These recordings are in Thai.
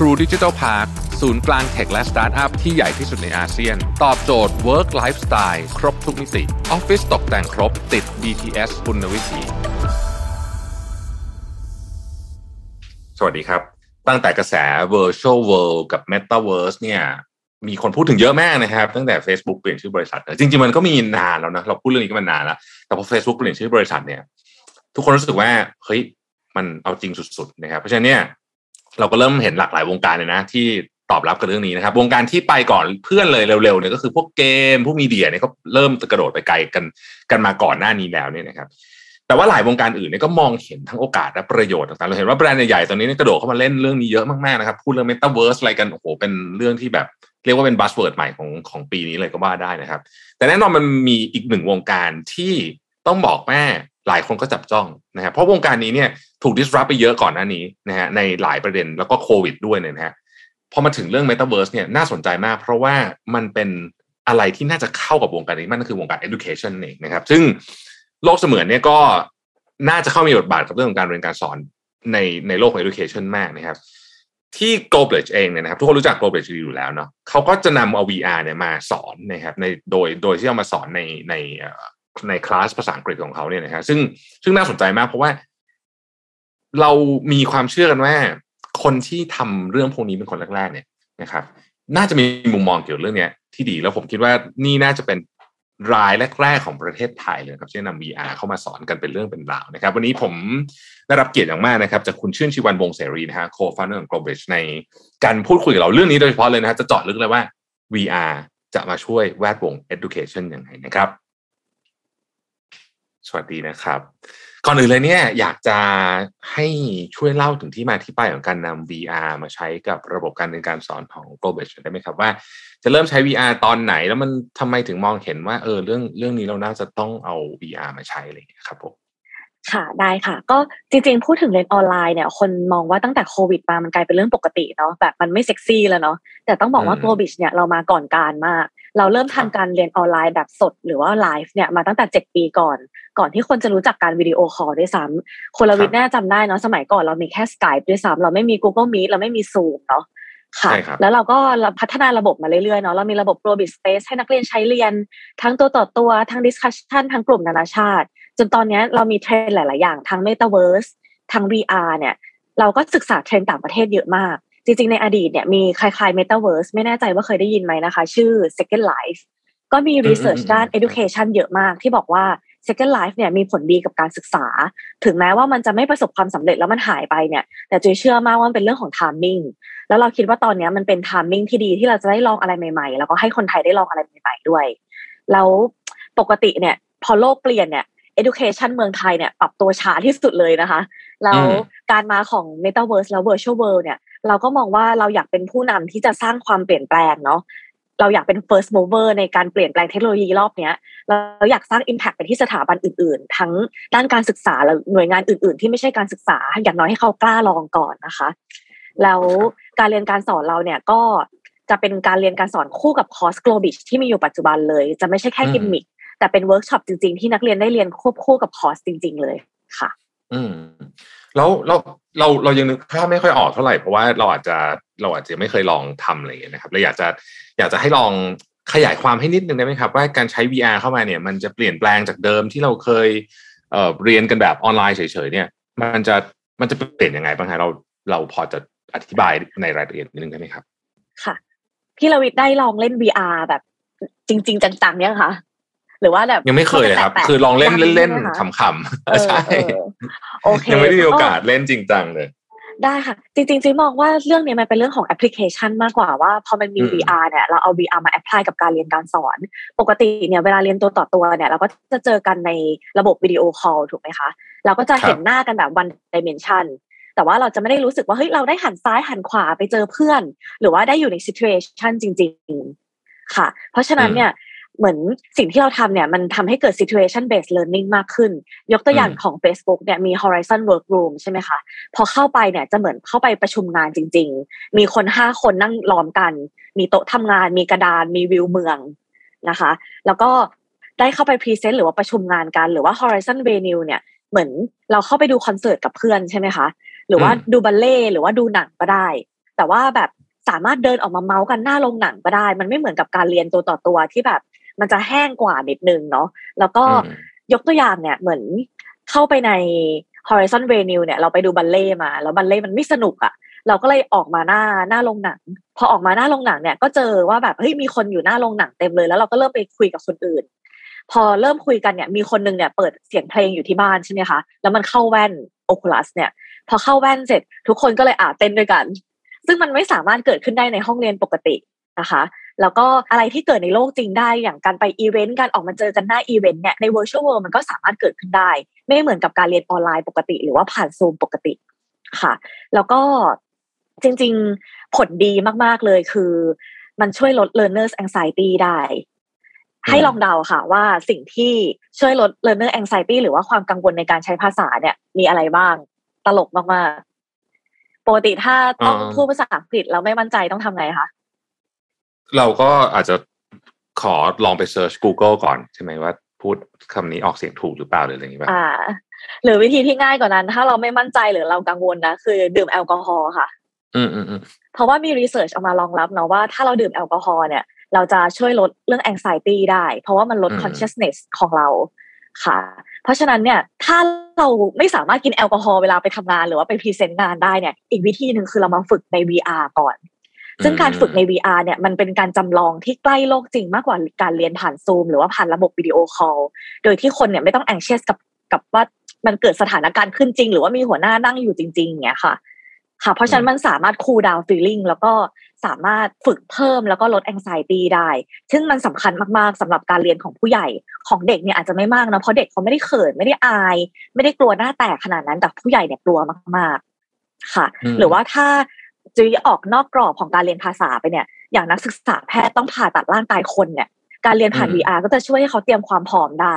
True Digital Park ศูนย์กลางเทคและสตาร์ทอัพที่ใหญ่ที่สุดในอาเซียน ตอบโจทย์ Work Lifestyle ครบทุกมิติออฟฟิศตกแต่งครบติด BTS คุณวิถีสวัสดีครับ ตั้งแต่กระแส Virtual World กับ Metaverse เนี่ยมีคนพูดถึงเยอะมากนะครับ ตั้งแต่ Facebook เปลี่ยนชื่อบริษัทจริงๆมันก็มีนานแล้วนะเราพูดเรื่องนี้ก็มานานแล้ว แต่พอ Facebook เปลี่ยนชื่อบริษัทเนี่ย ทุกคนรู้สึกว่าเฮ้ยมันเอาจริงสุดๆนะครับเพราะฉะนั้นเนี่ย เราก็เริ่มเห็นหลากหลายวงการเลยนะ ที่ตอบรับกับเรื่องนี้นะครับ วงการที่ไปก่อนเพื่อนเลยเร็วๆเนี่ยก็คือพวกเกมพวก media เนี่ยก็เริ่มกระโดดไปไกลกันกันมาก่อนหน้านี้แล้วเนี่ยนะครับแต่ว่าหลายวงการอื่นเนี่ยก็มองเห็นทั้งโอกาสและประโยชน์ต่างๆ เราเห็นว่าแบรนด์ใหญ่ๆ ตอนนี้กระโดดเข้ามาเล่นเรื่องนี้เยอะมากๆ นะครับ พูดเรื่อง Metaverse อะไรกัน โอ้โห เป็นเรื่องที่แบบเรียกว่าเป็น buzzword ใหม่ของของปีนี้เลยก็ว่าได้นะครับ แต่แน่นอนมันมีอีกหนึ่งวงการที่ต้องบอกแม่ หลายคนก็จับจ้องนะครับเพราะวงการนี้เนี่ยถูก disrupt ไปเยอะก่อนหน้านี้นะฮะในหลายประเด็นแล้วก็โควิดด้วยเนี่ยนะฮะพอมาถึงเรื่อง Metaverse เนี่ยน่าสนใจมาก เพราะว่ามันเป็นอะไรที่น่าจะเข้ากับวงการนี้มันก็คือวงการ education เองนะครับ ซึ่งโลกเสมือนเนี่ยก็น่าจะเข้ามีบทบาทกับเรื่องของการเรียนการสอนในในโลกของ education มากนะครับ ที่ Globledge เองเนี่ยนะครับ ทุกคนรู้จัก Globledge อยู่แล้วเนาะเขาก็จะนำเอา VR เนี่ยมาสอนนะครับในโดยโดยที่เอามาสอนในใน ในคลาสภาษาอังกฤษของเขาเนี่ยนะครับซึ่งซึ่งน่าสนใจมากเพราะว่า เรามีความเชื่อกันว่า คนที่ทำเรื่องพวกนี้เป็นคนแรกๆเนี่ยนะครับ น่าจะมีมุมมองเกี่ยวกับเรื่องนี้ที่ดีแล้วผมคิดว่านี่น่าจะเป็นรายแรก ๆ ของประเทศไทยเลยครับที่นำ VR เข้ามาสอนกันเป็นเรื่องเป็นราวนะครับ วันนี้ผมได้รับเกียรติอย่างมากนะครับจากคุณชื่นชีวันวงเสรีนะฮะโคฟาวเนอร์ของ Global ในการพูดคุยกับเราเรื่องนี้โดยเฉพาะเลยนะฮะจะเจาะลึกเลยว่า VR จะมาช่วยแวดวง education ยังไงนะครับ สวัสดีนะครับ ก่อนอื่นเลยเนี่ยอยากจะให้ช่วยเล่าถึงที่มาที่ไปของการนำ VR มาใช้กับระบบการเรียนการสอนของ Global ได้ไหมครับว่าจะเริ่มใช้ VR ตอนไหนแล้วมันทำไมถึงมองเห็นว่าเออเรื่องเรื่องนี้เราน่าจะต้องเอา VR มาใช้อะไรอย่างเงี้ยครับผม ค่ะได้ค่ะ ก็จริงๆ พูดถึงเรียนออนไลน์เนี่ยคนมองว่าตั้งแต่โควิดมามันกลายเป็นเรื่องปกติเนาะแบบมันไม่เซ็กซี่แล้วเนาะแต่ต้องบอกว่าอืมโกลบิชเนี่ยเรามาก่อนการมาก เราเริ่มทำการเรียนออนไลน์แบบสดหรือว่าไลฟ์เนี่ยมาตั้งแต่เจ็ดปีก่อน ก่อนที่คนจะรู้จักการวิดีโอคอลด้วยซ้ำคุณรวิศน่าจะจำได้เนาะสมัยก่อนเรามีแค่ Skype ด้วยซ้ำเราไม่มี Google Meet เราไม่มี Zoom เนาะค่ะใช่ครับแล้วเราก็พัฒนาระบบมาเรื่อยๆเนาะเรามีระบบ Globish Space ให้นักเรียนใช้เรียน ทั้งตัวต่อตัวทั้ง discussion ทั้งกลุ่มนานาชาติ จนตอนนี้เรามีเทรนด์หลาย ๆ อย่างทั้ง Metaverse ทั้ง VR เนี่ย เราก็ศึกษาเทรนด์ต่างประเทศเยอะมาก จริง ๆ ในอดีตเนี่ยมีคล้ายๆ Metaverse ไม่แน่ใจว่าเคยได้ยินไหมนะคะ ชื่อ Second Life ก็มี research อืมด้าน education เยอะมากที่บอกว่า Second Life เนี่ยมีผลดีกับการศึกษา ถึงแม้ว่ามันจะไม่ประสบความสำเร็จแล้วมันหายไปเนี่ย แต่จุยเชื่อมากว่ามันเป็นเรื่องของ timing แล้วเราคิดว่าตอนนี้มันเป็น timing ที่ดีที่เราจะได้ลองอะไรใหม่ๆ แล้วก็ให้คนไทยได้ลองอะไรใหม่ๆด้วย แล้วปกติเนี่ย พอโลกเปลี่ยนเนี่ย education เมืองไทยเนี่ยปรับตัวช้าที่สุดเลยนะคะแล้วอืมการมาของ metaverse แล้ว virtual world เนี่ย เราก็มองว่าเราอยากเป็นผู้นำที่จะสร้างความเปลี่ยนแปลงเนาะเราอยากเป็น first mover ในการเปลี่ยนแปลงเทคโนโลยีรอบเนี้ยเราอยากสร้าง impact ไปที่สถาบันอื่น ๆ ทั้งด้านการศึกษาและหน่วยงานอื่น ๆ ที่ไม่ใช่การศึกษา อย่างน้อยให้เขากล้าลองก่อนนะคะ แล้วการเรียนการสอนเราเนี่ยก็จะเป็นการเรียนการสอนคู่กับคอร์ส Globish ที่มีอยู่ปัจจุบันเลย จะไม่ใช่แค่อืมกิมมิค แต่เป็นเวิร์กช็อปจริงๆ ที่นักเรียนได้เรียนควบคู่กับคอร์สจริง ๆ เลยค่ะ อืมแล้วเราเราเรายังนึกภาพไม่ค่อยออกเท่าไหร่เพราะว่าเราอาจจะเราอาจจะไม่เคยลองทำอะไรอย่างเงี้ยนะครับเลยอยากจะอยากจะให้ลองขยายความให้นิดนึงได้ไหมครับ ว่าการใช้ VR เข้ามาเนี่ย มันจะเปลี่ยนแปลงจากเดิมที่เราเคยเอ่อเรียนกันแบบออนไลน์เฉยๆเนี่ย มันจะมันจะเปลี่ยนยังไงบ้างฮะเราเราพอจะอธิบายในรายละเอียดนิดนึงได้ไหมครับ ค่ะพี่ลวิทย์ได้ลองเล่น VR แบบจริง ๆ จังๆยังคะ หรือว่าแบบยังไม่เคยเลยครับแปะๆคือลองเล่นยังเล่นใช่ไหมๆคะขำเออๆใช่เออโอเคยังไม่ได้มีโอกาสเล่นจริงจังเลยได้ค่ะ จริงๆจีมองว่าเรื่องเนี้ยมันเป็นเรื่องของแอปพลิเคชันมากกว่าว่าพอมันมีอืม VR เนี่ยเราเอา VR มา apply กับการเรียนการสอน ปกติเนี่ยเวลาเรียนตัวต่อตัวเนี่ยเราก็จะเจอกันในระบบวิดีโอคอลถูกไหมคะเราก็จะเห็นหน้ากันแบบ one dimension แต่ว่าเราจะไม่ได้รู้สึกว่าเฮ้ยเราได้หันซ้ายหันขวาไปเจอเพื่อน หรือว่าได้อยู่ใน situation จริง ๆ ค่ะ เพราะฉะนั้นเนี่ย เหมือนสิ่งที่เราทำเนี่ยมันทำให้เกิด situation based learning มากขึ้น ยกตัวอย่างอืมของ Facebook เนี่ยมี Horizon Workroom ใช่ไหมคะพอเข้าไปเนี่ยจะเหมือนเข้าไปประชุมงานจริง ๆ มีคนห้าคนนั่งล้อมกัน มีโต๊ะทำงาน มีกระดาน มีวิวเมืองนะคะ แล้วก็ได้เข้าไป present หรือว่าประชุมงานกัน หรือว่า Horizon Venue เนี่ยเหมือนเราเข้าไปดูคอนเสิร์ตกับเพื่อนใช่ไหมคะหรือว่าอืมดูบัลเล่ต์หรือว่าดูหนังก็ได้ แต่ว่าแบบสามารถเดินออกมาเมาส์กันหน้าโรงหนังก็ได้ มันไม่เหมือนกับการเรียนตัวต่อตัวที่แบบ มันจะแห้งกว่านิดนึงเนาะแล้วก็อืมยกตัวอย่างเนี่ยเหมือนเข้าไปใน Horizon Venue เนี่ยเราไปดูบัลเล่ต์มา แล้วบัลเล่ต์มันไม่สนุกอะ่ะ เราก็เลยออกมาหน้าหน้าโรงหนัง พอออกมาหน้าโรงหนังเนี่ยก็เจอว่าแบบเฮ้ยมีคนอยู่หน้าโรงหนังเต็มเลยแล้วเราก็เริ่มไปคุยกับคนอื่น พอเริ่มคุยกันเนี่ยมีคนหนึงเนี่ยเปิดเสียงเพลงอยู่ที่บ้านใช่ไหมคะแล้วมันเข้าแว่น Oculus เนี่ย พอเข้าแว่นเสร็จ ทุกคนก็เลยอ่าเต้นด้วยกัน ซึ่งมันไม่สามารถเกิดขึ้นได้ในห้องเรียนปกตินะคะ แล้วก็อะไรที่เกิดในโลกจริงได้อย่างการไปอีเวนต์การออกมาเจอกันหน้าอีเวนต์เนี่ยใน virtual world มันก็สามารถเกิดขึ้นได้ ไม่เหมือนกับการเรียนออนไลน์ปกติ หรือว่าผ่านซูมปกติค่ะ แล้วก็จริง ๆ ผลดีมาก ๆ เลยคือ มันช่วยลด learners anxiety ได้ ให้ลองเดาค่ะว่าสิ่งที่ช่วยลด learner anxiety หรือว่าความกังวลในการใช้ภาษาเนี่ย มีอะไรบ้าง ตลกมาก ๆ ปกติถ้าต้องอ่าพูดภาษาอังกฤษแล้วไม่มั่นใจต้องทำไงคะ เราก็อาจจะขอลองไปเซิร์ช Google ก่อนใช่ไหมว่าพูดคำนี้ออกเสียงถูกหรือเปล่าหรืออะไรอย่างนี้ป่ะออ่า หรือวิธีที่ง่ายกว่านั้น ถ้าเราไม่มั่นใจหรือเรากังวลนะ คือดื่มแอลกอฮอล์ค่ะ อืมอืมอืมเพราะว่ามี research ออกมารองรับเนาะว่าถ้าเราดื่มแอลกอฮอล์เนี่ย เราจะช่วยลดเรื่อง anxiety ได้ เพราะว่ามันลด consciousness ของเราค่ะ เพราะฉะนั้นเนี่ยถ้าเราไม่สามารถกินแอลกอฮอล์เวลาไปทำงานหรือว่าไป present งานได้เนี่ย อีกวิธีหนึ่งคือเรามาฝึกใน VR ก่อน ซึ่งการฝึกใน VR เนี่ยมันเป็นการจำลองที่ใกล้โลกจริงมากกว่าการเรียนผ่านซูม หรือว่าผ่านระบบวิดีโอคอลโดยที่คนเนี่ยไม่ต้อง anxious กับกับว่ามันเกิดสถานการณ์ขึ้นจริง หรือว่ามีหัวหน้านั่งอยู่จริง ๆอย่างเงี้ยค่ะ ค่ะ เพราะฉะนั้นมันสามารถ cool down feeling แล้วก็สามารถฝึกเพิ่มแล้วก็ลด anxiety ได้ ซึ่งมันสำคัญมากๆสำหรับการเรียนของผู้ใหญ่ของเด็กเนี่ยอาจจะไม่มากนะเพราะเด็กเขาไม่ได้เขินไม่ได้อาย ไม่ได้กลัวหน้าแตกขนาดนั้นแต่ผู้ใหญ่เนี่ยกลัวมากๆ ค่ะอืมหรือว่าถ้า จะออกนอกกรอบของการเรียนภาษาไปเนี่ย อย่างนักศึกษาแพทย์ต้องผ่าตัดร่างกายคนเนี่ย การเรียนผ่าน VR ก็จะช่วยให้เขาเตรียมความพร้อมได้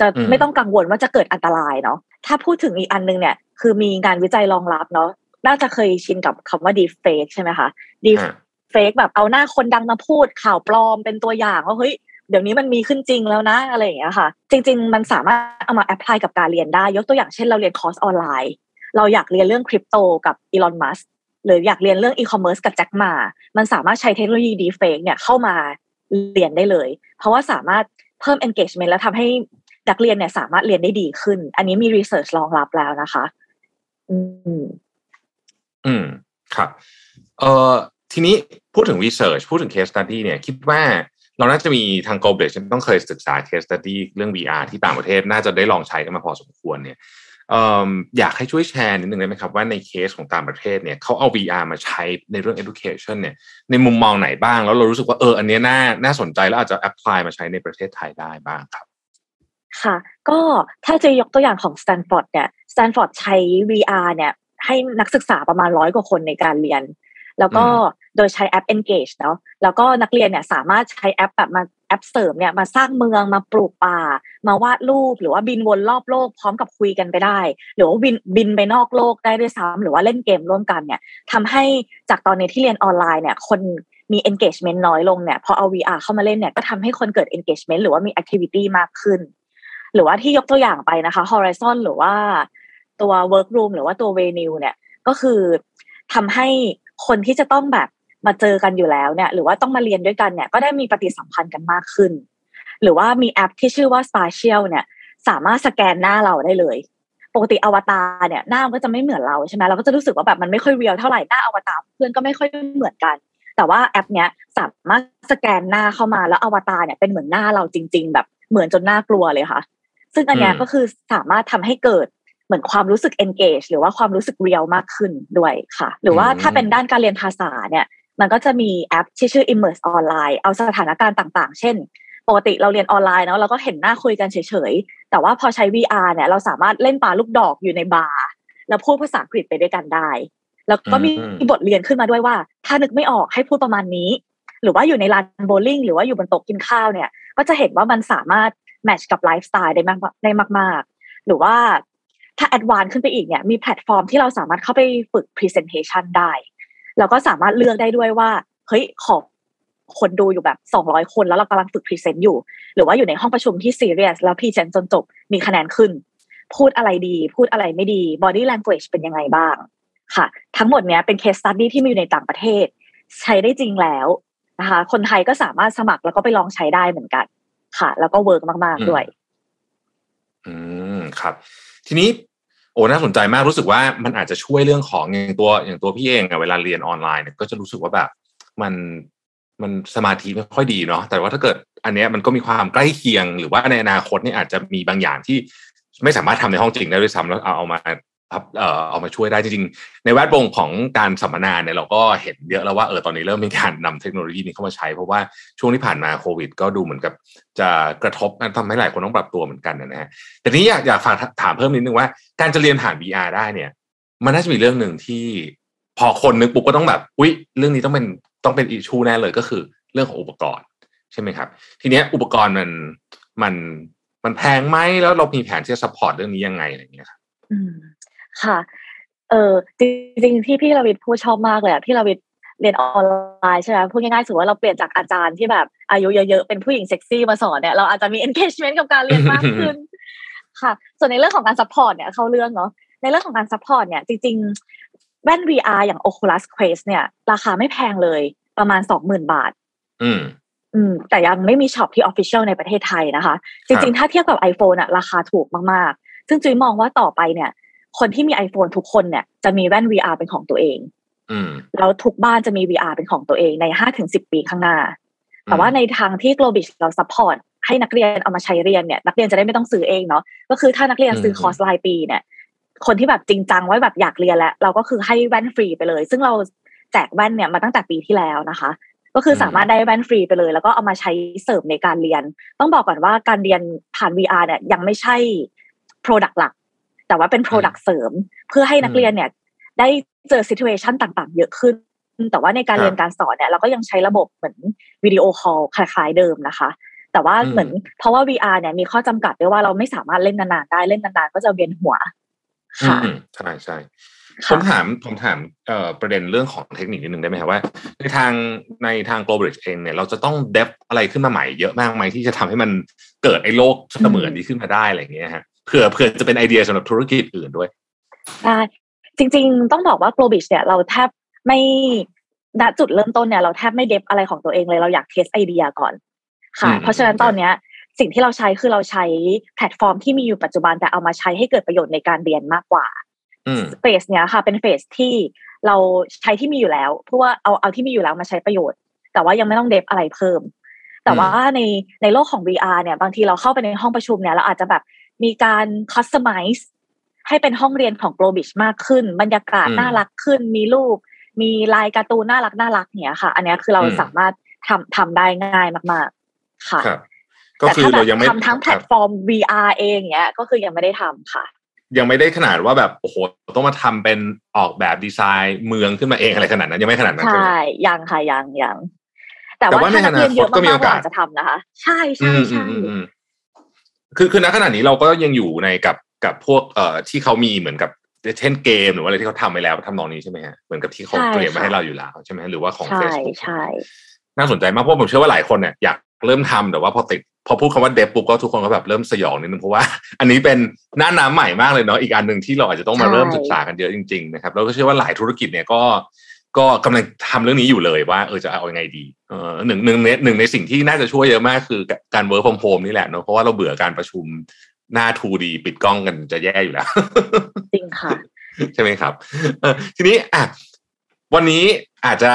จะไม่ต้องกังวลว่าจะเกิดอันตรายเนาะถ้าพูดถึงอีกอันนึงเนี่ยคือมีงานวิจัยรองรับเนาะน่าจะเคยชินกับคำว่า deep fake ใช่ไหมคะ deep อ่า fake แบบเอาหน้าคนดังมาพูดข่าวปลอมเป็นตัวอย่างว่าเฮ้ยเดี๋ยวนี้มันมีขึ้นจริงแล้วนะอะไรอย่างเงี้ยค่ะ จริง ๆ มันสามารถเอามา apply กับการเรียนได้ ยกตัวอย่างเช่นเราเรียนคอร์สออนไลน์ เราอยากเรียนเรื่องคริปโตกับอีลอนมัสก์ หรืออยากเรียนเรื่องอีคอมเมิร์ซกับแจ็ค หม่า มันสามารถใช้เทคโนโลยี deep fake เนี่ยเข้ามาเรียนได้เลย เพราะว่าสามารถเพิ่ม engagement แล้วทำให้นักเรียนเนี่ยสามารถเรียนได้ดีขึ้น อันนี้มี research รองรับแล้วนะคะ อืม อืม ครับ เอ่อ ทีนี้พูดถึง research พูดถึง case study เนี่ย คิดว่าเราน่าจะมีทาง Globish ต้องเคยศึกษา case study เรื่อง VR ที่ต่างประเทศ น่าจะได้ลองใช้กันมาพอสมควรเนี่ย อ่ออยากให้ช่วยแชร์นิดนึงได้ไหมครับว่าในเคสของต่างประเทศเนี่ยเขาเอา VR มาใช้ในเรื่อง education เนี่ยในมุมมองไหนบ้าง แล้วเรารู้สึกว่าเอออันเนี้ยน่าน่าสนใจแล้วอาจจะ apply มาใช้ในประเทศไทยได้บ้างครับค่ะ ก็ถ้าจะยกตัวอย่างของสแตนฟอร์ดเนี่ยสแตนฟอร์ดใช้ VR เนี่ยให้นักศึกษาประมาณร้อยกว่าคนในการเรียน แล้วก็โดยใช้แอป Engage เนาะแล้วก็นักเรียนเนี่ยสามารถใช้แอปแบบมาแอ ปเสริมเนี่ยมาสร้างเมืองมาปลูกป่า มาวาดรูปหรือว่าบินวนรอบโลกพร้อมกับคุยกันไปได้ หรือว่าบินบินไปนอกโลกได้ด้วยซ้ำหรือว่าเล่นเกมร่วมกันเนี่ยทำให้จากตอนนี้ที่เรียนออนไลน์เนี่ยคนมี engagement น้อยลงเนี่ยพอเอา VR เข้ามาเล่นเนี่ยก็ทำให้คนเกิด engagement หรือว่ามี activity มากขึ้น หรือว่าที่ยกตัวอย่างไปนะคะ Horizon หรือว่าตัว Workroom หรือว่าตัว Venue เนี่ยก็คือทำให้คนที่จะต้องแบบ มาเจอกันอยู่แล้วเนี่ย หรือว่าต้องมาเรียนด้วยกันเนี่ย ก็ได้มีปฏิสัมพันธ์กันมากขึ้น หรือว่ามีแอปที่ชื่อว่า Spatial เนี่ย สามารถสแกนหน้าเราได้เลย ปกติอวตารเนี่ยหน้าก็จะไม่เหมือนเราใช่ไหมเราก็จะรู้สึกว่าแบบมันไม่ค่อยเรียลเท่าไหร่หน้าอวตารเพื่อนก็ไม่ค่อยเหมือนกัน แต่ว่าแอปเนี้ยสามารถสแกนหน้าเข้ามาแล้วอวตารเนี่ยเป็นเหมือนหน้าเราจริง ๆ แบบเหมือนจนน่ากลัวเลยค่ะ ซึ่งอันนี้ก็คือสามารถทำให้เกิดเหมือนความรู้สึก engage หรือว่าความรู้สึกเรียลมากขึ้นด้วยค่ะ หรือว่าถ้าเป็นด้านการเรียนภาษาเนี่ย มันก็จะมีแอปที่ชื่อ Immerse Online เอาสถานการณ์ต่าง ๆ เช่น ปกติเราเรียนออนไลน์เนาะเราก็เห็นหน้าคุยกันเฉยๆ แต่ว่าพอใช้ VR เนี่ยเราสามารถเล่นปาลูกดอกอยู่ในบาร์แล้วพูดภาษาอังกฤษไปด้วยกันได้ แล้วก็มีบทเรียนขึ้นมาด้วยว่า ถ้านึกไม่ออกให้พูดประมาณนี้ หรือว่าอยู่ในลานโบว์ลิ่งหรือว่าอยู่บนโต๊ะกินข้าวเนี่ย ก็จะเห็นว่ามันสามารถ match กับไลฟ์สไตล์ได้มากได้มาก ๆ หรือว่าถ้า advance ขึ้นไปอีกเนี่ยมีแพลตฟอร์มที่เราสามารถเข้าไปฝึก Presentation ได้ เราก็สามารถเลือกได้ด้วยว่า เฮ้ยขอคนดูอยู่แบบสองร้อยคนแล้วเรากำลังฝึก present อยู่ หรือว่าอยู่ในห้องประชุมที่ซีเรียสแล้ว present จนจบมีคะแนนขึ้น พูดอะไรดี พูดอะไรไม่ดี body language เป็นยังไงบ้าง ค่ะ ทั้งหมดเนี้ยเป็น case study ที่มีอยู่ในต่างประเทศ ใช้ได้จริงแล้วนะคะ คนไทยก็สามารถสมัครแล้วก็ไปลองใช้ได้เหมือนกัน ค่ะ แล้วก็ work มาก ๆ ด้วย อืมครับ ทีนี้ โอ้น่าสนใจมากรู้สึกว่ามันอาจจะช่วยเรื่องของอย่างตัวอย่างตัวพี่เองอะเวลาเรียนออนไลน์เนี่ยก็จะรู้สึกว่าแบบมันมันสมาธิไม่ค่อยดีเนาะแต่ว่าถ้าเกิดอันเนี้ยมันก็มีความใกล้เคียง หรือว่าในอนาคตนี่อาจจะมีบางอย่างที่ไม่สามารถทำในห้องจริงได้ด้วยซ้ำแล้วเอาเอามา เอ่อเอามาช่วยได้จริงๆ ในแวดวงของการสัมมนาเนี่ยเราก็เห็นเยอะแล้วว่าเออตอนนี้เริ่มมีการนำเทคโนโลยีนี้เข้ามาใช้ เพราะว่าช่วงที่ผ่านมาโควิด ก็ดูเหมือนกับจะกระทบทำให้หลายคนต้องปรับตัวเหมือนกันนะฮะแต่นี้อยากอยากฝากถามเพิ่มนิดนึงว่าการจะเรียนผ่าน VR ได้เนี่ย มันน่าจะมีเรื่องหนึ่งที่พอคนนึกปุ๊บก็ต้องแบบอุ๊ยเรื่องนี้ต้องเป็นต้องเป็น issue แน่เลยก็คือเรื่องของอุปกรณ์ใช่ไหมครับ ทีเนี้ยอุปกรณ์มันมันมันแพงไหมแล้วเรามีแผนที่จะ support เรื่องนี้ยังไงอะไรอย่างเงี้ยครับอืม ค่ะ เออจริงๆที่พี่ราวิทย์พูดชอบมากเลยอะพี่ราวิทย์เรียนออนไลน์ใช่ไหมพูดง่ายๆสมมติว่าเราเปลี่ยนจากอาจารย์ที่แบบอายุเยอะๆเป็นผู้หญิงเซ็กซี่มาสอนเนี่ยเราอาจจะมี engagement กับการเรียนมากขึ้น ค่ะ ส่วนในเรื่องของการ support เนี่ยเข้าเรื่องเนาะในเรื่องของการ support เนี่ยจริง ๆ แว่น VR อย่าง Oculus Quest เนี่ย ราคาไม่แพงเลยประมาณสองหมื่นบาท อืมอืมแต่ยังไม่มี shop ที่ official ในประเทศไทยนะคะ จริง ๆ ถ้าเทียบกับ iPhone อะราคาถูกมากๆ ซึ่งจุ้ยมองว่าต่อไปเนี่ย คนที่มี iPhone ทุกคนเนี่ยจะมีแว่น VR เป็นของตัวเองอืมแล้วทุกบ้านจะมี VR เป็นของตัวเองในห้าถึงสิบปีข้างหน้า แต่ว่าในทางที่ Globish เรา support ให้นักเรียนเอามาใช้เรียนเนี่ยนักเรียนจะได้ไม่ต้องซื้อเองเนาะก็คือถ้านักเรียนซื้อคอร์สรายปีเนี่ย คนที่แบบจริงจังไว้แบบอยากเรียนแล้ว เราก็คือให้แว่นฟรีไปเลย ซึ่งเราแจกแว่นเนี่ยมาตั้งแต่ปีที่แล้วนะคะ ก็คือสามารถได้แว่นฟรีไปเลย แล้วก็เอามาใช้เสริมในการเรียน ต้องบอกก่อนว่าการเรียนผ่าน VR เนี่ยยังไม่ใช่ Product หลัก แต่ว่าเป็น Product เสริม เพื่อให้นักเรียนเนี่ย ได้เจอ situation ต่างๆ เยอะขึ้น แต่ว่าในการเรียนการสอนเนี่ยเราก็ยังใช้ระบบเหมือนวิดีโอคอลคล้ายๆเดิมนะคะ แต่ว่าเหมือนเพราะว่า VR เนี่ยมีข้อจำกัดด้วยว่าเราไม่สามารถเล่นนานๆได้เล่นนานๆก็จะเวียนหัวค่ะอืมใช่ใช่ผมถามผมถามเอ่อประเด็นเรื่องของเทคนิคนิดนึงได้ไหมครับว่า ในทางในทาง global age เองเนี่ยเราจะต้องเดฟอะไรขึ้นมาใหม่เยอะมากไหมที่จะทำให้มันเกิดไอ้โลกเสมือนนี้ขึ้นมาได้อะไรอย่างเงี้ยฮะ เผื่อเผื่อจะเป็นไอเดียสำหรับธุรกิจอื่นด้วยได้จริง ๆ ต้องบอกว่า Globish เนี่ยเราแทบไม่ณจุดเริ่มต้นเนี่ยเราแทบไม่ dev อะไรของตัวเองเลยเราอยาก test ไอเดียก่อนค่ะอืมเพราะฉะนั้นตอนเนี้ยสิ่งที่เราใช้คือเราใช้แพลตฟอร์มที่มีอยู่ปัจจุบันแต่เอามาใช้ให้เกิดประโยชน์ในการเรียนมากกว่าอืม phase เนี้ยค่ะ เป็น phase ที่เราใช้ที่มีอยู่แล้วเพื่อว่าเอาเอาที่มีอยู่แล้วมาใช้ประโยชน์ แต่ว่ายังไม่ต้องเดฟอะไรเพิ่ม แต่ว่าในในโลกของ VR เนี่ย บางทีเราเข้าไปในห้องประชุมเนี่ยเราอาจจะแบบ มีการ customize ให้เป็นห้องเรียนของ Globis มากขึ้น บรรยากาศอืมน่ารักขึ้น มีรูป มีลายการ์ตูนน่ารักน่ารักเนี่ยค่ะ อันเนี้ยคือเราอืมสามารถทำทำได้ง่ายมากๆ ค่ะครับก็แต่คือถ้าแบเราบยังไม่ทำทั้งแพลตฟอร์ม VR เองเนี้ย ก็คือยังไม่ได้ทำค่ะ ยังไม่ได้ขนาดว่าแบบโอ้โหต้องมาทำเป็นออกแบบดีไซน์เมืองขึ้นมาเองอะไรขนาดนั้นยังไม่ขนาดนั้นใชใช่ไหม่ยังค่ะยังยังแต่แต่ว่าว่าถ้านักเรียนเยอะในอนาคตก็มีมากโอกาสๆเราอาจจะทำนะคะ ใช่อืใช่มอืใช่มอืมอืม คือคือณขณะนี้เราก็ยังอยู่ในกับกับพวกเอ่อที่เขามีเหมือนกับเช่นเกมหรือว่าอะไรที่เขาทำไปแล้วทำนองนี้ใช่ไหมฮะเหมือนกับที่เขาเตรียมมาให้เราอยู่แล้วใช่ไหมหรือว่าของใช่ Facebook ใช่น่าสนใจมากเพราะผมเชื่อว่าหลายคนเนี่ยอยากเริ่มทำแต่ว่าพอติดพอพูดคำว่าเดฟปุ๊บก็ทุกคนก็แบบเริ่มสยองนิดนึงเพราะว่า อันนี้เป็นหน้าน้ำใหม่มากเลยเนาะอีกอันหนึ่งที่เราอาจจะต้องมาเริ่มศึกษากันเยอะจริงๆนะครับแล้วก็เชื่อว่าหลายธุรกิจเนี่ยก็ ก็กำลังทำเรื่องนี้อยู่เลยว่าเออจะเอายังไงดีเออหนึ่งหนึ่งในหนึ่งในสิ่งที่น่าจะช่วยเยอะมากคือการ work from home นี่แหละเนาะเพราะว่าเราเบื่อการประชุมหน้า 2D ปิดกล้องกันจะแย่อยู่แล้วจริงค่ะ ใช่ไหมครับเออทีนี้อะวันนี้อาจจะ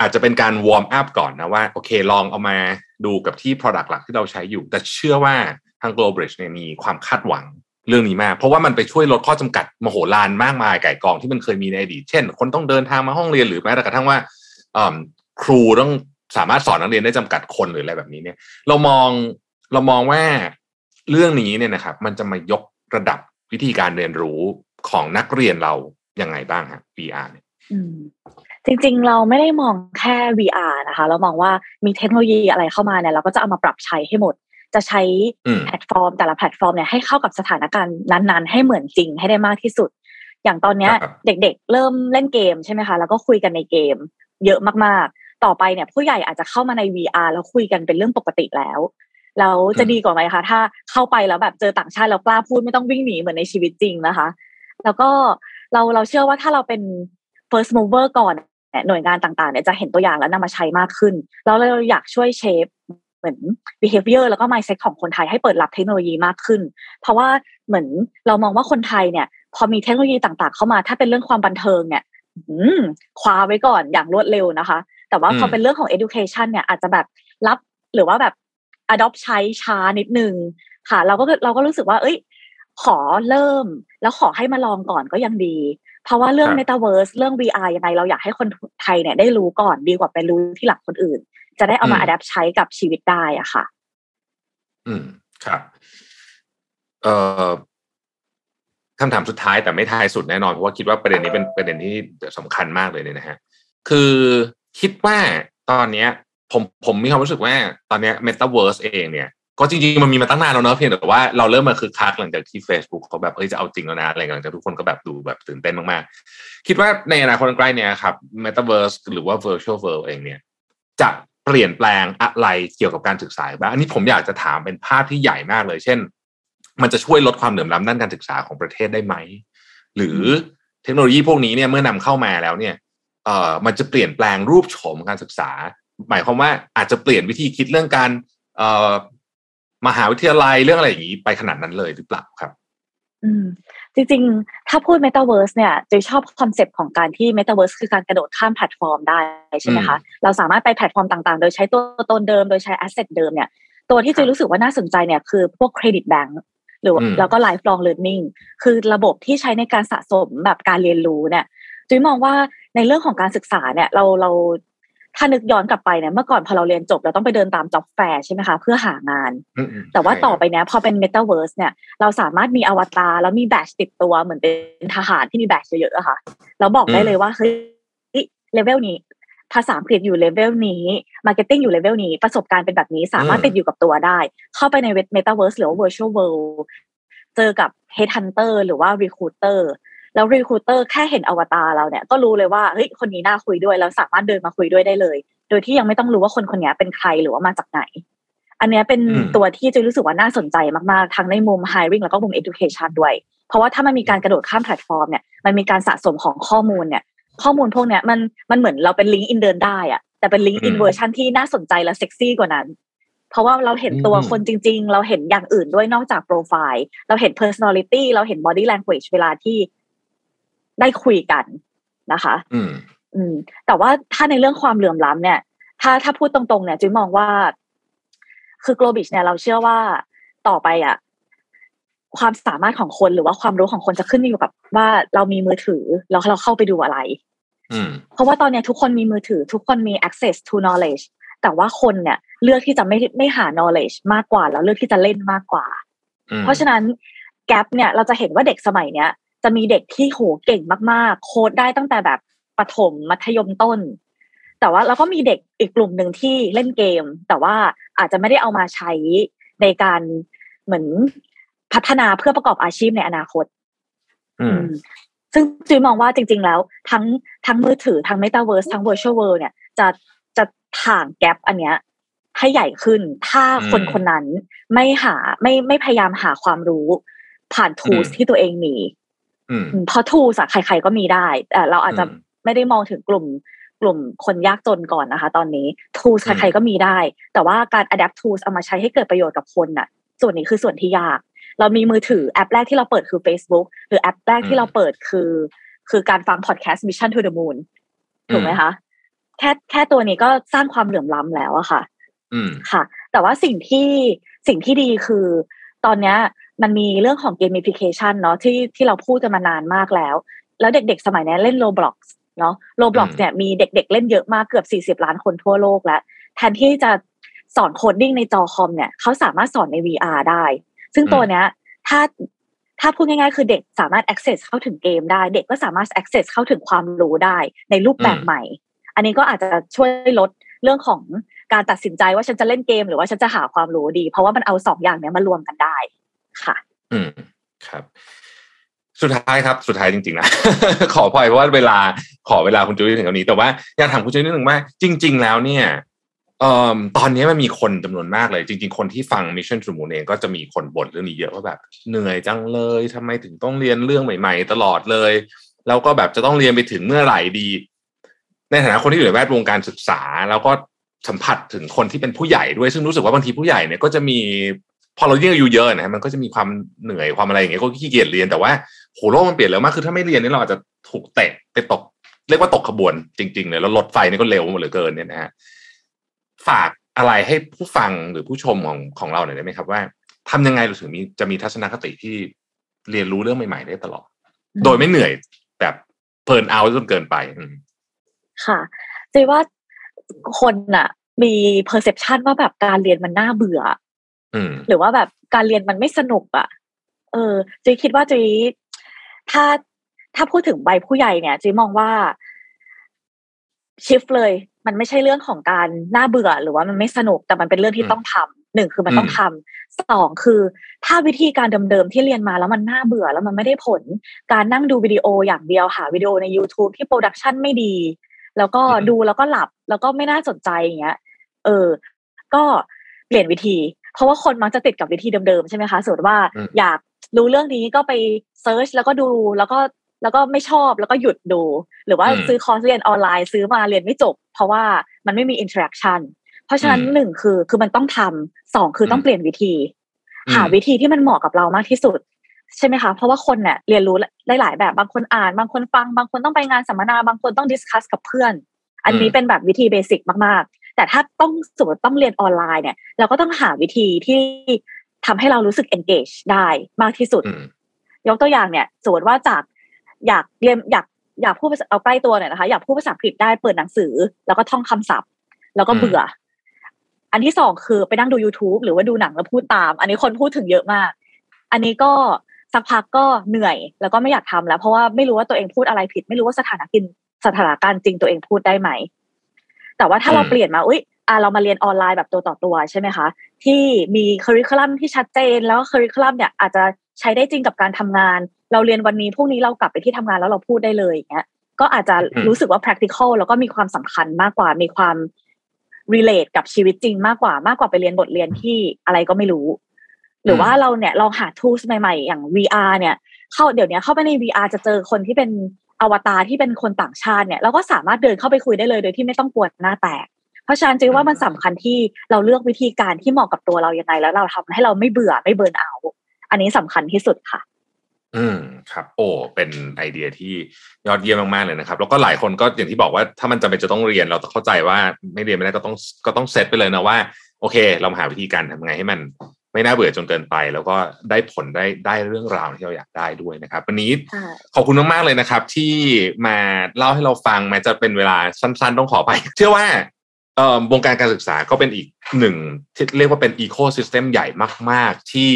อาจจะเป็นการวอร์มอัพก่อนนะว่าโอเคลองเอามาดูกับที่ Product หลักที่เราใช้อยู่ แต่เชื่อว่าทาง Global Bridge เนี่ยมีความคาดหวัง เรื่องนี้มาก เพราะว่ามันไปช่วยลดข้อจำกัดมโหฬารมากมายไก่กองที่มันเคยมีในอดีต เช่น คนต้องเดินทางมาห้องเรียนหรือแม้แต่กระทั่งว่าครูต้องสามารถสอนนักเรียนได้จำกัดคนหรืออะไรแบบนี้เนี่ย เรามองเรามองว่าเรื่องนี้เนี่ยนะครับ มันจะมายกระดับวิธีการเรียนรู้ของนักเรียนเรายังไงบ้างฮะ VR เนี่ยจริงๆ เราไม่ได้มองแค่ VR นะคะ เรามองว่ามีเทคโนโลยีอะไรเข้ามาเนี่ยเราก็จะเอามาปรับใช้ให้หมด จะใช้อืมแพลตฟอร์ม แต่ละแพลตฟอร์มเนี่ยให้เข้ากับสถานการณ์นั้นๆ ให้เหมือนจริงให้ได้มากที่สุด อย่างตอนเนี้ยครับเด็กๆ เริ่มเล่นเกมใช่ไหมคะ แล้วก็คุยกันในเกม เยอะมากๆ ต่อไปเนี่ยผู้ใหญ่อาจจะเข้ามาใน VR แล้วคุยกันเป็นเรื่องปกติแล้วแล้วจะดีกว่าไหมคะ ถ้าเข้าไปแล้วแบบเจอต่างชาติแล้วกล้าพูดไม่ต้องวิ่งหนีเหมือนในชีวิตจริงนะคะ แล้วก็เราเราเชื่อว่าถ้าเราเป็น first mover ก่อนหน่วยงานต่างๆเนี่ยจะเห็นตัวอย่างแล้วนำมาใช้มากขึ้น แล้วเราอยากช่วยเชฟ เหมือน behavior แล้วก็ mindset ของคนไทยให้เปิดรับเทคโนโลยีมากขึ้น เพราะว่าเหมือนเรามองว่าคนไทยเนี่ย พอมีเทคโนโลยีต่างๆ เข้ามา ถ้าเป็นเรื่องความบันเทิงเนี่ยคว้าไว้ก่อนอย่างรวดเร็วนะคะ แต่ว่าพอเป็นเรื่องของ education เนี่ยอาจจะแบบรับหรือว่าแบบ adopt ใช้ช้านิดนึงค่ะ เราก็เราก็รู้สึกว่า เอ้ย ขอเริ่ม แล้วขอให้มาลองก่อนก็ยังดี เพราะว่าเรื่อง Metaverse เรื่อง VR ยังไงเราอยากให้คนไทยเนี่ยได้รู้ก่อนดีกว่าไปรู้ที่หลังคนอื่น จะได้เอามา adapt ใช้กับชีวิตได้อะค่ะ อืมครับเอ่อคำถามสุดท้ายแต่ไม่ท้ายสุดแน่นอนเพราะว่าคิดว่าประเด็นนี้เป็นประเด็นที่สำคัญมากเลยเนี่ยนะฮะคือคิดว่าตอนเนี้ย ผมผมมีความรู้สึกว่าตอนเนี้ย Metaverse เองเนี่ยก็จริงๆ มันมีมาตั้งนานแล้วเนอะเพียงแต่ว่าเราเริ่มมาคือคักหลังจากที่ Facebook เขาแบบเอ้ยจะเอาจริงแล้วนะอะไรหลังจากทุกคนก็แบบดูแบบตื่นเต้นมากๆ คิดว่าในอนาคตใกล้เนี่ยครับ Metaverse หรือว่า Virtual World เองเนี่ย จะ เปลี่ยนแปลงอะไรเกี่ยวกับการศึกษาบ้างอันนี้ผมอยากจะถามเป็นภาพที่ใหญ่มากเลย เช่น มันจะช่วยลดความเหลื่อมล้ำด้านการศึกษาของประเทศได้ไหม หรือเทคโนโลยีพวกนี้เนี่ยเมื่อนำเข้ามาแล้วเนี่ยเอ่อมันจะเปลี่ยนแปลงรูปโฉมการศึกษา หมายความว่าอาจจะเปลี่ยนวิธีคิดเรื่องการเอ่อมหาวิทยาลัยเรื่องอะไรอย่างนี้ไปขนาดนั้นเลยหรือเปล่าครับ อืม จริงๆ ถ้าพูด Metaverse เนี่ยจะชอบ concept ของการที่ Metaverse คือการกระโดดข้ามแพลตฟอร์มได้ใช่ไหมคะ เราสามารถไปแพลตฟอร์มต่างๆ โดยใช้ตัวตนเดิม โดยใช้ asset เดิมเนี่ย ตัวที่จุยรู้สึกว่าน่าสนใจเนี่ยคือพวก credit bank หรือแล้วก็ lifelong learning คือระบบที่ใช้ในการสะสมแบบการเรียนรู้เนี่ยจุยมองว่าในเรื่องของการศึกษาเนี่ยเราเรา ถ้านึกย้อนกลับไปเนี่ยเมื่อก่อนพอเราเรียนจบเราต้องไปเดินตาม job fair ใช่ไหมคะเพื่อหางาน แต่ว่าต่อไปเนี้ยพอเป็น Metaverse เนี่ยเราสามารถมีอวตารแล้วมีแบชติดตัวเหมือนเป็นทหารที่มีแบชเยอะๆอะค่ะแล้วบอกได้เลยว่าเฮ้ยเลเวลนี้ภาษาอังกฤษอยู่ level นี้ marketing อยู่เลเวลนี้ ประสบการณ์เป็นแบบนี้สามารถติดอยู่กับตัวได้ เข้าไปใน Metaverse หรือว่า Virtual World เจอกับ Headhunter หรือว่า Recruiter แล้ว recruiter แค่เห็นอวตารเราเนี่ยก็รู้เลยว่าเฮ้ยคนนี้น่าคุยด้วยแล้วสามารถเดินมาคุยด้วยได้เลย โดยที่ยังไม่ต้องรู้ว่าคนคนนี้เป็นใครหรือว่ามาจากไหน อันนี้เป็นตัวที่จุยรู้สึกว่าน่าสนใจมากๆทั้งในมุม hiring แล้วก็มุม education ด้วย เพราะว่าถ้ามันมีการกระโดดข้ามแพลตฟอร์มเนี่ยมันมีการสะสมของข้อมูลเนี่ยข้อมูลพวกเนี้ยมันมันเหมือนเราเป็น LinkedIn เดินได้อะแต่เป็น LinkedIn เวอร์ชันที่น่าสนใจและเซ็กซี่กว่านั้น เพราะว่าเราเห็นตัวคนจริง ๆ เราเห็นอย่างอื่นด้วยนอกจากโปรไฟล์ เราเห็น personality เราเห็น body language เวลาที่ ได้คุยกันนะคะ อืม อืม แต่ว่าถ้าในเรื่องความเหลื่อมล้ำเนี่ย ถ้าถ้าพูดตรงๆ เนี่ยจุ้ยมองว่า คือ global เนี่ยเราเชื่อว่าต่อไปอะความสามารถของคนหรือว่าความรู้ของคนจะขึ้นอยู่กับว่าเรามีมือถือแล้วเราเข้าไปดูอะไรเพราะว่าตอนนี้ทุกคนมีมือถือ ทุกคนมี access to knowledge แต่ว่าคนเนี่ย เลือกที่จะไม่ไม่หา knowledge มากกว่า แล้วเลือกที่จะเล่นมากกว่า เพราะฉะนั้นแกลบเนี่ยเราจะเห็นว่าเด็กสมัยเนี้ย จะมีเด็กที่โหเก่งมากๆ โค้ดได้ตั้งแต่แบบประถมมัธยมต้น แต่ว่าเราก็มีเด็กอีกกลุ่มหนึ่งที่เล่นเกม แต่ว่าอาจจะไม่ได้เอามาใช้ในการเหมือนพัฒนาเพื่อประกอบอาชีพในอนาคตซึ่งจุยมองว่าจริง ๆ แล้ว ทั้งทั้งมือถือทั้ง Metaverse ทั้ง Virtual World เนี่ย จะจะถ่างแกลบอันเนี้ย ให้ใหญ่ขึ้น ถ้าคนคนนั้นไม่หาไม่ไม่พยายามหาความรู้ ผ่านทูสที่ตัวเองมี เพราะทูสอะใคร ๆก็มีได้แต่เราอาจจะไม่ได้มองถึงกลุ่มกลุ่มคนยากจนก่อนนะคะ ตอนนี้ทูสใครๆก็มีได้ แต่ว่าการ adapt tools เอามาใช้ให้เกิดประโยชน์กับคนน่ะ ส่วนนี้คือส่วนที่ยาก เรามีมือถือแอปแรกที่เราเปิดคือ Facebook หรือแอปแรกที่เราเปิดคือ คือการฟังพอดแคสต์ Mission to the Moon ถูกไหมคะแค่แค่ตัวนี้ก็สร้างความเหลื่อมล้ำแล้วอะค่ะค่ะ แต่ว่าสิ่งที่สิ่งที่ดีคือ ตอนนี้ มันมีเรื่องของ gamification เนาะที่ที่เราพูดกันมานานมากแล้ว แล้วเด็กๆ สมัยนี้เล่น Roblox เนาะ Roblox เนี่ยมีเด็กๆ เล่นเยอะมากเกือบ 40 ล้านคนทั่วโลกแล้ว แทนที่จะสอน coding ในจอคอมเนี่ยเขาสามารถสอนใน VR ได้ ซึ่งตัวเนี้ยถ้าถ้าพูดง่ายๆ คือเด็กสามารถ access เข้าถึงเกมได้ เด็กก็สามารถ access เข้าถึงความรู้ได้ในรูปแบบใหม่ อันนี้ก็อาจจะช่วยลดเรื่องของการตัดสินใจว่าฉันจะเล่นเกม หรือว่าฉันจะหาความรู้ดี เพราะว่ามันเอาสองอย่างเนี้ยมารวมกันได้ ค่ะ อืมครับ สุดท้ายครับ สุดท้ายจริงๆนะ ขอพอยเพราะว่าเวลาขอเวลาคุณจุ้ยถึงตรงนี้ แต่ว่าอยากถามคุณจุ้ยนิดหนึ่งว่า จริง ๆ แล้วเนี่ยเอ่อตอนนี้มันมีคนจำนวนมากเลย จริง ๆ คนที่ฟัง Mission to Moon เองก็จะมีคนบ่นเรื่องนี้เยอะว่าแบบ เหนื่อยจังเลยทำไมถึงต้องเรียนเรื่องใหม่ๆ ตลอดเลย แล้วก็แบบจะต้องเรียนไปถึงเมื่อไหร่ดี ในฐานะคนที่อยู่ในแวดวงการศึกษา แล้วก็สัมผัสถึงคนที่เป็นผู้ใหญ่ด้วยซึ่งรู้สึกว่าบางทีผู้ใหญ่เนี่ยก็จะมี พอเรายิ่งอายุเยอะนะมันก็จะมีความเหนื่อยความอะไรอย่างเงี้ยก็ขี้เกียจเรียนแต่ว่าโหโลกมันเปลี่ยนแล้วมากคือถ้าไม่เรียนนี่เราอาจจะถูกเตะไปตก เรียกว่าตกขบวนจริง ๆ เลยแล้วรถไฟนี่ก็เร็วเหลือเกินเนี่ยนะฮะฝากอะไรให้ผู้ฟังหรือผู้ชมของของเราหน่อยได้ไหมครับว่าทำยังไงเราถึงมีจะมีทัศนคติที่เรียนรู้เรื่องใหม่ๆได้ตลอด โดยไม่เหนื่อยแบบเพลินเอาจนเกินไปค่ะเจว่าคนน่ะมี perception ว่าแบบการเรียนมันน่าเบื่อ หรือว่าแบบการเรียนมันไม่สนุกอะเออจีคิดว่าจีถ้าถ้าพูดถึงใบผู้ใหญ่เนี่ยจีมองว่าชิฟเลย มันไม่ใช่เรื่องของการน่าเบื่อหรือว่ามันไม่สนุกแต่มันเป็นเรื่องที่ต้องทำหนึ่งคือมันต้องทำสองคือ ถ้าวิธีการเดิมๆที่เรียนมาแล้วมันน่าเบื่อแล้วมันไม่ได้ผล การนั่งดูวิดีโออย่างเดียวหาวิดีโอใน YouTube ที่โปรดักชันไม่ดี แล้วก็ดูแล้วก็หลับ แล้วก็ไม่น่าสนใจอย่างเงี้ยเออ ก็เปลี่ยนวิธี เพราะว่าคนมักจะติดกับวิธีเดิมๆใช่ไหมคะสมมติว่าอยากรู้เรื่องนี้ก็ไป search แล้วก็ดูแล้วก็แล้วก็ไม่ชอบแล้วก็หยุดดู หรือว่าซื้อคอร์สเรียนออนไลน์ซื้อมาเรียนไม่จบ เพราะว่ามันไม่มี interaction เพราะฉะนั้นหนึ่งคือคือมันต้องทำสองคือต้องเปลี่ยนวิธี หาวิธีที่มันเหมาะกับเรามากที่สุด ใช่ไหมคะ เพราะว่าคนเนี่ยเรียนรู้ได้หลายแบบบางคนอ่านบางคนฟัง บางคนต้องไปงานสัมมนาบางคนต้อง discuss กับเพื่อน อันนี้เป็นแบบวิธีเบสิกมากๆ แต่ถ้าต้องสมมติต้องเรียนออนไลน์เนี่ย เราก็ต้องหาวิธีที่ทำให้เรารู้สึก engage ได้มากที่สุด ยกตัวอย่างเนี่ยสมมติว่าจากอยากเรียนอยากอยากพูดเอาใกล้ตัวหน่อยนะคะ อยากพูดภาษาอังกฤษได้เปิดหนังสือ แล้วก็ท่องคำศัพท์ แล้วก็เบื่อ อันที่สองคือไปนั่งดู youtube หรือว่าดูหนังแล้วพูดตาม อันนี้คนพูดถึงเยอะมาก อันนี้ก็สักพักก็เหนื่อย แล้วก็ไม่อยากทำแล้ว เพราะว่าไม่รู้ว่าตัวเองพูดอะไรผิด ไม่รู้ว่าสถานการณ์สถานการณ์จริงตัวเองพูดได้ไหม แต่ว่าถ้าเราเปลี่ยนมาอุ้ยอ่าเรามาเรียนออนไลน์แบบตัวต่อตัวใช่ไหมคะที่มีคริคูลัมที่ชัดเจน แล้วคริคูลัมเนี่ยอาจจะใช้ได้จริงกับการทำงาน เราเรียนวันนี้พรุ่งนี้เรากลับไปที่ทำงานแล้วเราพูดได้เลยอย่างเงี้ยก็อาจจะรู้สึกว่า practical แล้วก็มีความสำคัญมากกว่ามีความ relate กับชีวิตจริงมากกว่ามากกว่าไปเรียนบทเรียนที่อะไรก็ไม่รู้ หรือว่าเราเนี่ยลองหา tools ใหม่ ๆ อย่าง VR เนี่ย เข้าเดี๋ยวนี้เข้าไปใน VR จะเจอคนที่เป็น อวตารที่เป็นคนต่างชาติเนี่ยเราก็สามารถเดินเข้าไปคุยได้เลยโดยที่ไม่ต้องปวดหน้าแตก เพราะฉะนั้นจึงว่ามันสำคัญที่เราเลือกวิธีการที่เหมาะกับตัวเรายังไง แล้วเราทำให้เราไม่เบื่อไม่เบิร์นเอา อันนี้สำคัญที่สุดค่ะ อืมครับ โอ้เป็นไอเดียที่ยอดเยี่ยมมากๆเลยนะครับ แล้วก็หลายคนก็อย่างที่บอกว่าถ้ามันจำเป็นจะต้องเรียนเราต้องเข้าใจว่าไม่เรียนไม่ได้ก็ต้องก็ต้องเซตไปเลยนะว่าโอเค เราหาวิธีการทำไงให้มัน ไม่น่าเบื่อจนเกินไป แล้วก็ได้ผลได้ได้เรื่องราวที่เราอยากได้ด้วยนะครับ วันนี้ขอบคุณมากๆเลยนะครับ ที่มาเล่าให้เราฟังแม้จะเป็นเวลาสั้น ๆ ต้องขอไป เชื่อว่าเอ่อวงการการศึกษาก็เป็นอีกหนึ่งที่เรียกว่าเป็นอีโคซิสเต็มใหญ่มาก ๆ ที่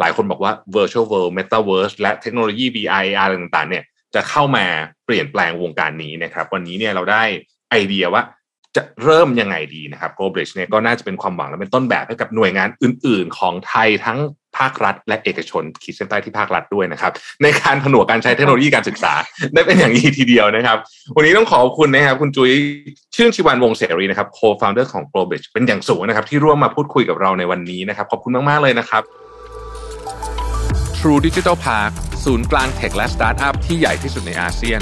หลายคนบอกว่า virtual world metaverse และเทคโนโลยี VR อะไรต่างๆ เนี่ยจะเข้ามาเปลี่ยนแปลงวงการนี้นะครับ วันนี้เนี่ยเราได้ไอเดียว่า จะเริ่มยังไงดีนะครับ g o b r i d g e เนี่ยก็น่าจะเป็นความหวังและเป็นต้นแบบให้กับหน่วยงานอื่น ๆ ของไทยทั้งภาครัฐ และเอกชนขีดเส้นใต้ที่ภาครัฐด้วยนะครับ ในการผนวกการใช้เทคโนโลยีการศึกษา ได้เป็นอย่างดีทีเดียวนะครับ วันนี้ต้องขอบคุณนะครับ คุณจุ้ยชื่นชีวันวงเสรีนะครับ co-founder ของ g o b r i d g e เป็นอย่างสูงนะครับ ที่ร่วมมาพูดคุยกับเราในวันนี้นะครับขอบคุณมากๆเลยนะครับ True Digital Park ศูนย์กลางเทคและสตาร์ทอัพที่ใหญ่ที่สุดในอาเซียน